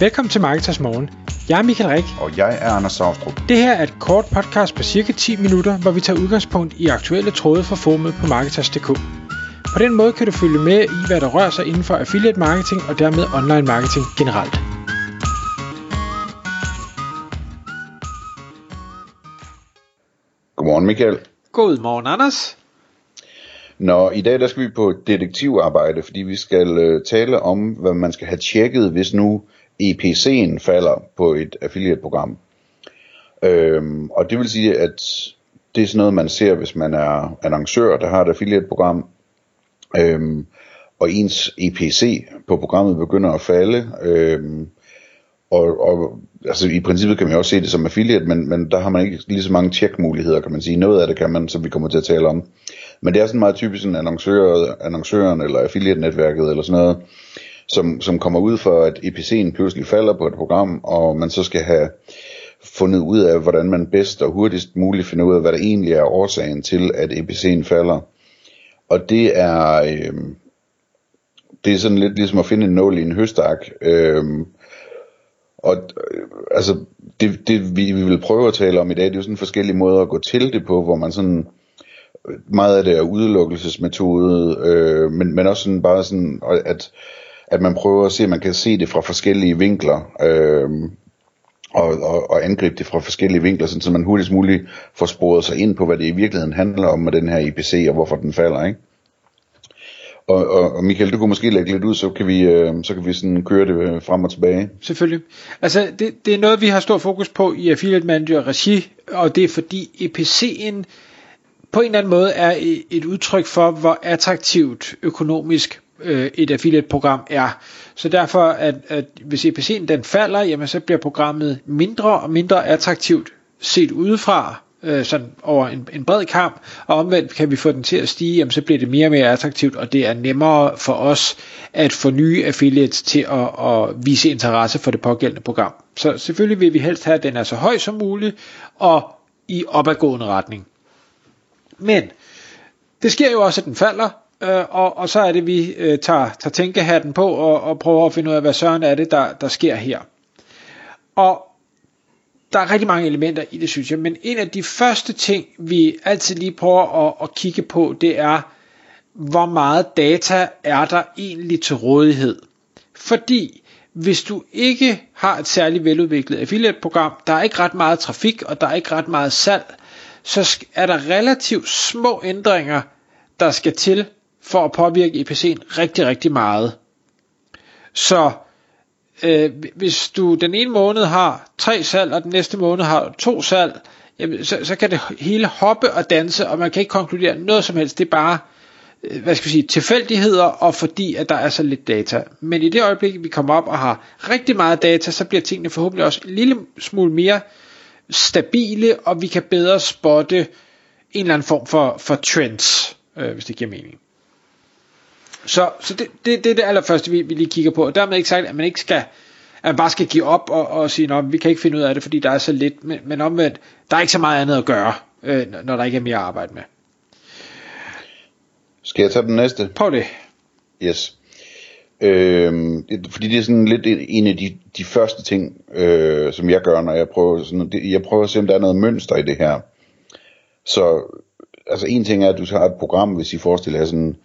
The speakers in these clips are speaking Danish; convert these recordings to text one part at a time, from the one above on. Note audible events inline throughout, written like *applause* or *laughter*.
Velkommen til Marketers Morgen. Jeg er Michael Rik. Og jeg er Anders Saustrup. Det her er et kort podcast på cirka 10 minutter, hvor vi tager udgangspunkt i aktuelle tråde fra formet på Marketers.dk. På den måde kan du følge med i, hvad der rører sig inden for affiliate marketing og dermed online marketing generelt. Godmorgen Michael. God morgen, Anders. Nå, i dag der skal vi på detektivarbejde, fordi vi skal øh, tale om, hvad man skal have tjekket, hvis nu EPC'en falder på et affiliate-program. Øhm, og det vil sige, at det er sådan noget, man ser, hvis man er annoncør, der har et affiliate-program, øhm, og ens EPC på programmet begynder at falde. Øhm, og, og altså, i princippet kan man jo også se det som affiliate, men, men der har man ikke lige så mange tjekmuligheder, kan man sige. Noget af det kan man, som vi kommer til at tale om. Men det er sådan meget typisk en annoncør, annoncøren eller affiliate-netværket eller sådan noget, som, som kommer ud for, at EPC'en pludselig falder på et program, og man så skal have fundet ud af, hvordan man bedst og hurtigst muligt finder ud af, hvad der egentlig er årsagen til, at EPC'en falder. Og det er, øh, det er sådan lidt ligesom at finde en nål i en høstak. Øh, og øh, altså, det, det vi, vi vil prøve at tale om i dag, det er jo sådan forskellige måder at gå til det på, hvor man sådan, meget af det er udelukkelsesmetode, øh, men, men også sådan bare sådan, at, at man prøver at se, at man kan se det fra forskellige vinkler, øh, og, og, og angribe det fra forskellige vinkler, sådan, så man hurtigst muligt får sporet sig ind på, hvad det i virkeligheden handler om med den her IPC, og hvorfor den falder, ikke? Og, og, og Michael, du kunne måske lægge lidt ud, så kan vi, øh, så kan vi sådan køre det øh, frem og tilbage. Selvfølgelig. Altså, det, det er noget, vi har stor fokus på i Affiliate Manager Regi, og det er fordi EPC'en på en eller anden måde er et udtryk for, hvor attraktivt økonomisk øh, et affiliate-program er. Så derfor, at, at hvis EPC'en den falder, jamen så bliver programmet mindre og mindre attraktivt set udefra, øh, sådan over en, en bred kamp, og omvendt kan vi få den til at stige, jamen så bliver det mere og mere attraktivt, og det er nemmere for os at få nye affiliates til at, at vise interesse for det pågældende program. Så selvfølgelig vil vi helst have, at den er så høj som muligt, og i opadgående retning. Men det sker jo også, at den falder, øh, og, og så er det, vi øh, tager, tager tænkehatten på og, og prøver at finde ud af, hvad søren er det, der, der sker her. Og der er rigtig mange elementer i det, synes jeg, men en af de første ting, vi altid lige prøver at, at kigge på, det er, hvor meget data er der egentlig til rådighed. Fordi hvis du ikke har et særligt veludviklet affiliate-program, der er ikke ret meget trafik, og der er ikke ret meget salg, så er der relativt små ændringer, der skal til for at påvirke EPC'en rigtig, rigtig meget. Så øh, hvis du den ene måned har tre salg, og den næste måned har to salg, jamen, så, så kan det hele hoppe og danse, og man kan ikke konkludere noget som helst. Det er bare øh, hvad skal jeg sige, tilfældigheder, og fordi at der er så lidt data. Men i det øjeblik, vi kommer op og har rigtig meget data, så bliver tingene forhåbentlig også en lille smule mere stabile, og vi kan bedre spotte en eller anden form for, for trends, øh, hvis det giver mening. Så, så det, det, det er det allerførste, vi, vi lige kigger på. Og dermed ikke sagt, at man ikke skal, at man bare skal give op og, og sige, at vi kan ikke finde ud af det, fordi der er så lidt. Men, men omvendt, der er ikke så meget andet at gøre, øh, når der ikke er mere at arbejde med. Skal jeg tage den næste? På det. Yes. Det, fordi det er sådan lidt en af de, de første ting, øh, som jeg gør, når jeg prøver sådan, det, jeg prøver at se, om der er noget mønster i det her. Så, altså en ting er, at du har et program, hvis I forestiller jer sådan,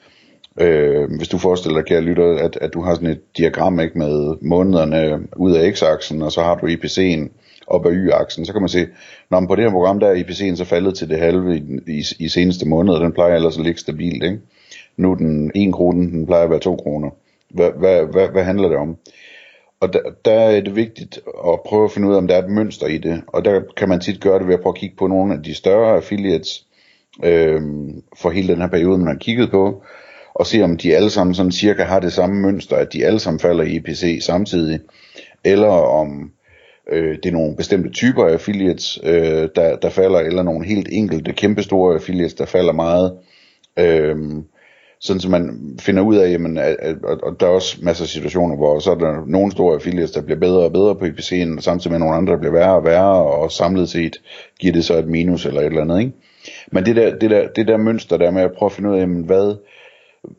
øh, hvis du forestiller dig, kære lytter, at, at du har sådan et diagram ikke, med månederne ud af x-aksen, og så har du IPC'en op ad y-aksen, så kan man se, når man på det her program, der er IPC'en så faldet til det halve i, i, i seneste måned, og den plejer ellers at ligge stabilt, ikke? Nu er den 1 kroner, den plejer at være 2 kroner. Hvad, hvad, hvad, hvad handler det om? Og der, der er det vigtigt at prøve at finde ud af, om der er et mønster i det. Og der kan man tit gøre det ved at prøve at kigge på nogle af de større affiliates øh, for hele den her periode, man har kigget på, og se om de alle sammen sådan cirka har det samme mønster, at de alle sammen falder i EPC samtidig, eller om øh, det er nogle bestemte typer af affiliates, øh, der, der falder, eller nogle helt enkelte kæmpestore affiliates, der falder meget. Øh, sådan så man finder ud af, jamen, at, at, at, og der er også masser af situationer, hvor så er der nogle store affiliates, der bliver bedre og bedre på IPC'en, og samtidig med nogle andre, der bliver værre og værre, og samlet set giver det så et minus eller et eller andet, ikke? Men det der, det der, det der mønster der med at prøve at finde ud af, jamen, hvad,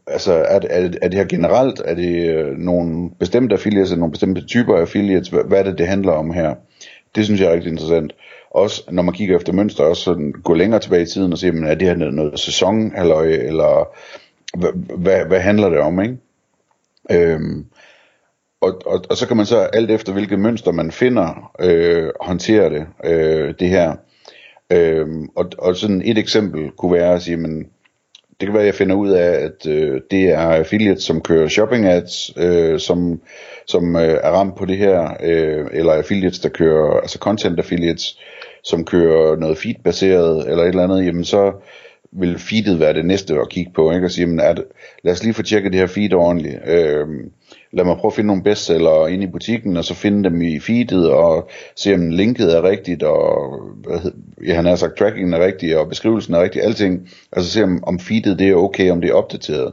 altså er, er, er det her generelt, er det øh, nogle bestemte affiliates, nogle bestemte typer af affiliates, hvad, hvad er det, det handler om her? Det synes jeg er rigtig interessant. Også når man kigger efter mønster, også sådan gå længere tilbage i tiden og se, men er det her noget sæson, eller hvad, hvad, hvad handler det om, ikke? Øhm, og, og, og så kan man så alt efter hvilket mønster man finder øh, håndtere det, øh, det her. Øhm, og, og sådan et eksempel kunne være at sige, men det kan være, at jeg finder ud af, at øh, det er affiliates, som kører shopping ads, øh, som, som øh, er ramt på det her, øh, eller affiliates, der kører, altså content affiliates, som kører noget feed-baseret, eller et eller andet, jamen så vil feedet være det næste at kigge på, ikke? og sige, men er det, lad os lige få tjekket det her feed ordentligt. Øh, lad mig prøve at finde nogle bestseller ind i butikken, og så finde dem i feedet, og se om linket er rigtigt, og hvad hed, ja, han har sagt, trackingen er rigtig, og beskrivelsen er rigtig, alting. Altså se om, om feedet det er okay, om det er opdateret.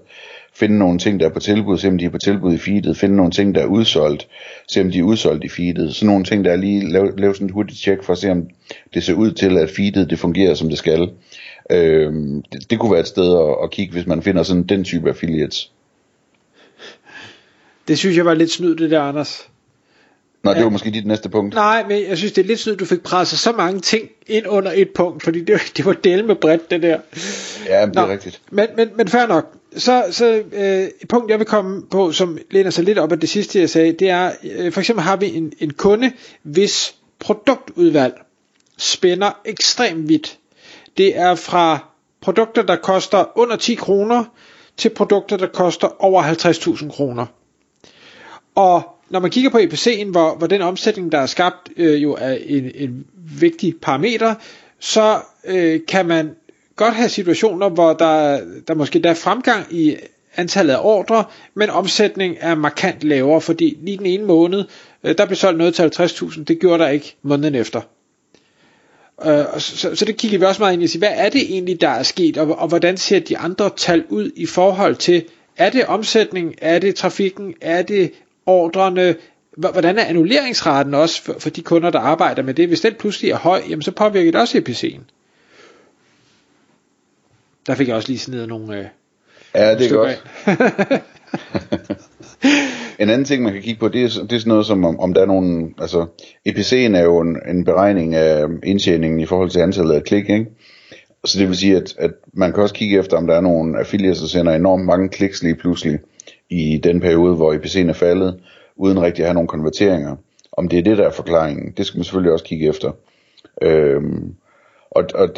Finde nogle ting, der er på tilbud, se om de er på tilbud i feedet. Finde nogle ting, der er udsolgt, se om de er udsolgt i feedet. Så nogle ting, der er lige, lave, lave sådan et hurtigt tjek for at se, om det ser ud til, at feedet det fungerer, som det skal. Øh, det, det kunne være et sted at, at kigge, hvis man finder sådan den type affiliates. Det synes jeg var lidt snyd, det der, Anders. Nå, det var måske dit næste punkt. Nej, men jeg synes, det er lidt snyd, du fik presset så mange ting ind under et punkt, fordi det, *laughs* det var del med bredt, det der. Ja, det Nå, er rigtigt. Men, men, men fair nok. Så, så øh, et punkt, jeg vil komme på, som læner sig lidt op af det sidste, jeg sagde, det er, øh, for eksempel har vi en, en kunde, hvis produktudvalg spænder ekstremt vidt. Det er fra produkter, der koster under 10 kroner, til produkter, der koster over 50.000 kroner. Og når man kigger på EPC'en, hvor, hvor den omsætning, der er skabt, øh, jo er en, en vigtig parameter, så øh, kan man godt have situationer, hvor der, der måske der er fremgang i antallet af ordre, men omsætning er markant lavere, fordi lige den ene måned, øh, der blev solgt noget til 50.000, det gjorde der ikke måneden efter. Øh, så, så det kigger vi også meget ind i, hvad er det egentlig, der er sket, og, og hvordan ser de andre tal ud i forhold til, er det omsætning, er det trafikken, er det ordrene, hvordan er annulleringsraten også for, for de kunder, der arbejder med det? Hvis den pludselig er høj, jamen så påvirker det også EPC'en. Der fik jeg også lige sådan nogle øh, Ja, det er godt. *laughs* *laughs* en anden ting, man kan kigge på, det er, det er sådan noget som, om, om der er nogle, altså EPC'en er jo en, en beregning af indtjeningen i forhold til antallet af klik, ikke? Så det vil sige, at, at man kan også kigge efter, om der er nogle affiliates, der sender enormt mange kliks lige pludselig i den periode, hvor EPC'en er faldet, uden rigtig at have nogle konverteringer. Om det er det, der er forklaringen, det skal man selvfølgelig også kigge efter. Øhm, og, og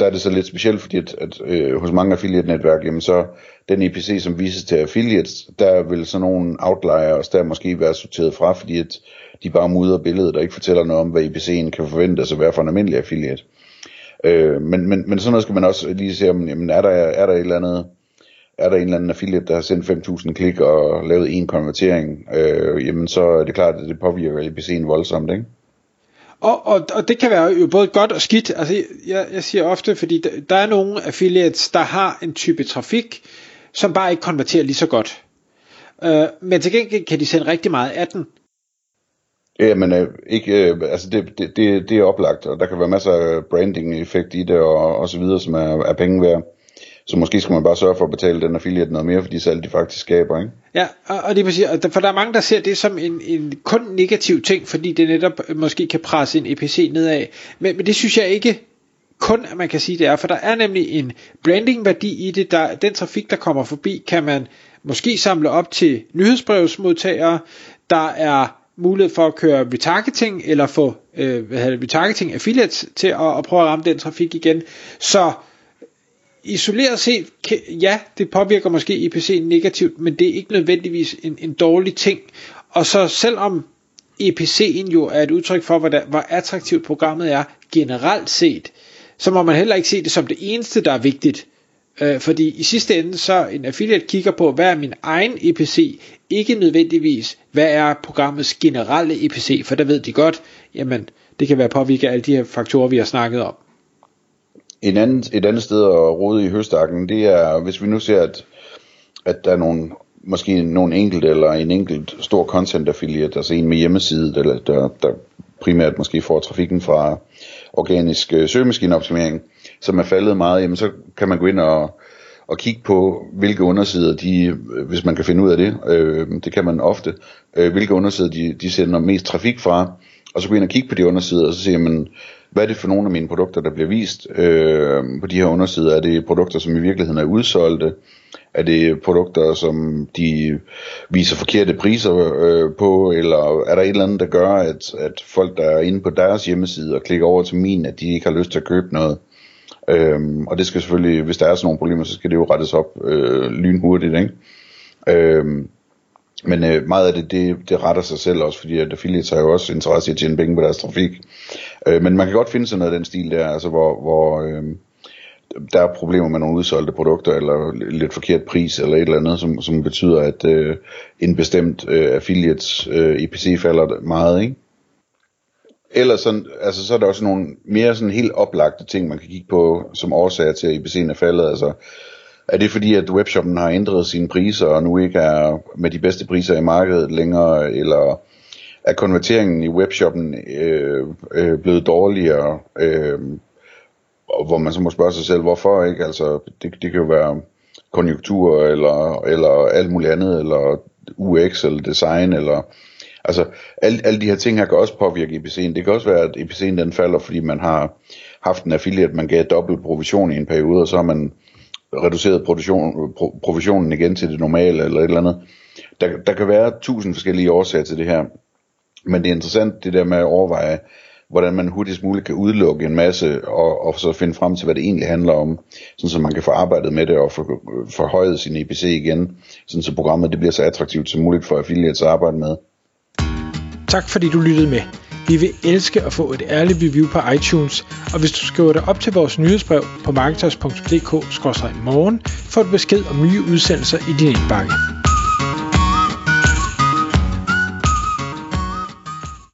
der er det så lidt specielt, fordi at, at øh, hos mange affiliate-netværk, jamen så den EPC, som vises til affiliates, der vil sådan nogle outliers der måske være sorteret fra, fordi at de bare mudrer billedet og ikke fortæller noget om, hvad EPC'en kan forvente sig at være for en almindelig affiliate. Øh, men, men, men sådan noget skal man også lige se om, jamen er der, er der et eller andet er der en eller anden affiliate, der har sendt 5.000 klik og lavet en konvertering, øh, jamen så er det klart, at det påvirker EPC'en voldsomt, ikke? Og, og, og det kan være jo både godt og skidt. Altså, jeg, jeg siger ofte, fordi der, der er nogle affiliates, der har en type trafik, som bare ikke konverterer lige så godt. Øh, men til gengæld kan de sende rigtig meget af den. Ja, men øh, ikke, øh, altså det, det, det, det er oplagt, og der kan være masser af branding-effekt i det, og, og så videre, som er, er penge værd. Så måske skal man bare sørge for at betale den affiliate noget mere for de salg, de faktisk skaber, ikke? Ja, og, og det vil for der er mange, der ser det som en, en kun negativ ting, fordi det netop øh, måske kan presse en EPC nedad. Men, men det synes jeg ikke kun, at man kan sige det er, for der er nemlig en branding-værdi i det. Der, den trafik, der kommer forbi, kan man måske samle op til nyhedsbrevsmodtagere. Der er mulighed for at køre retargeting, eller få øh, hvad hedder det, retargeting affiliates til at, at prøve at ramme den trafik igen. Så isoleret set, ja, det påvirker måske EPC'en negativt, men det er ikke nødvendigvis en, en dårlig ting. Og så selvom EPC'en jo er et udtryk for, hvor, der, hvor attraktivt programmet er generelt set, så må man heller ikke se det som det eneste, der er vigtigt. Øh, fordi i sidste ende, så en affiliate kigger på, hvad er min egen EPC, ikke nødvendigvis, hvad er programmets generelle EPC, for der ved de godt, jamen, det kan være påvirket af alle de her faktorer, vi har snakket om. En anden, et andet sted at rode i høstakken, det er, hvis vi nu ser, at, at der er nogle, måske nogle enkelt eller en enkelt stor content affiliate, altså en med hjemmeside, der, der, der primært måske får trafikken fra organisk øh, søgemaskineoptimering, som er faldet meget, jamen så kan man gå ind og, og kigge på, hvilke undersider de, øh, hvis man kan finde ud af det, øh, det kan man ofte, øh, hvilke undersider de, de sender mest trafik fra, og så gå ind og kigge på de undersider, og så se, man, hvad er det for nogle af mine produkter, der bliver vist øh, på de her undersider? Er det produkter, som i virkeligheden er udsolgte? Er det produkter, som de viser forkerte priser øh, på? Eller er der et eller andet, der gør, at, at folk, der er inde på deres hjemmeside og klikker over til min, at de ikke har lyst til at købe noget? Øhm, og det skal selvfølgelig, hvis der er sådan nogle problemer, så skal det jo rettes op øh, lynhurtigt, ikke? Øhm, men øh, meget af det, det, det retter sig selv også, fordi at affiliates har jo også interesse i at tjene penge på deres trafik. Øh, men man kan godt finde sådan noget af den stil der, altså hvor, hvor øh, der er problemer med nogle udsolgte produkter, eller lidt forkert pris, eller et eller andet, som, som betyder, at øh, en bestemt øh, affiliates øh, IPC falder meget, ikke? Ellers sådan, altså, så er der også nogle mere sådan helt oplagte ting, man kan kigge på, som årsager til, at IPC'en er faldet. Altså, er det fordi, at webshoppen har ændret sine priser, og nu ikke er med de bedste priser i markedet længere, eller er konverteringen i webshoppen øh, øh, blevet dårligere, øh, hvor man så må spørge sig selv, hvorfor ikke? Altså, det, det kan jo være konjunktur, eller, eller alt muligt andet, eller UX, eller design, eller Altså, alle, alle de her ting her kan også påvirke EPC'en. Det kan også være, at EPC'en den falder, fordi man har haft en affiliate, man gav dobbelt provision i en periode, og så har man reduceret produktion, pro, provisionen igen til det normale, eller et eller andet. Der, der kan være tusind forskellige årsager til det her. Men det er interessant det der med at overveje, hvordan man hurtigst muligt kan udelukke en masse, og, og så finde frem til, hvad det egentlig handler om, sådan så man kan få arbejdet med det og få øh, forhøjet sin EPC igen, sådan så programmet det bliver så attraktivt som muligt for affiliates at arbejde med. Tak fordi du lyttede med. Vi vil elske at få et ærligt review på iTunes, og hvis du skriver dig op til vores nyhedsbrev på marketers.dk-morgen, får du besked om nye udsendelser i din indbakke.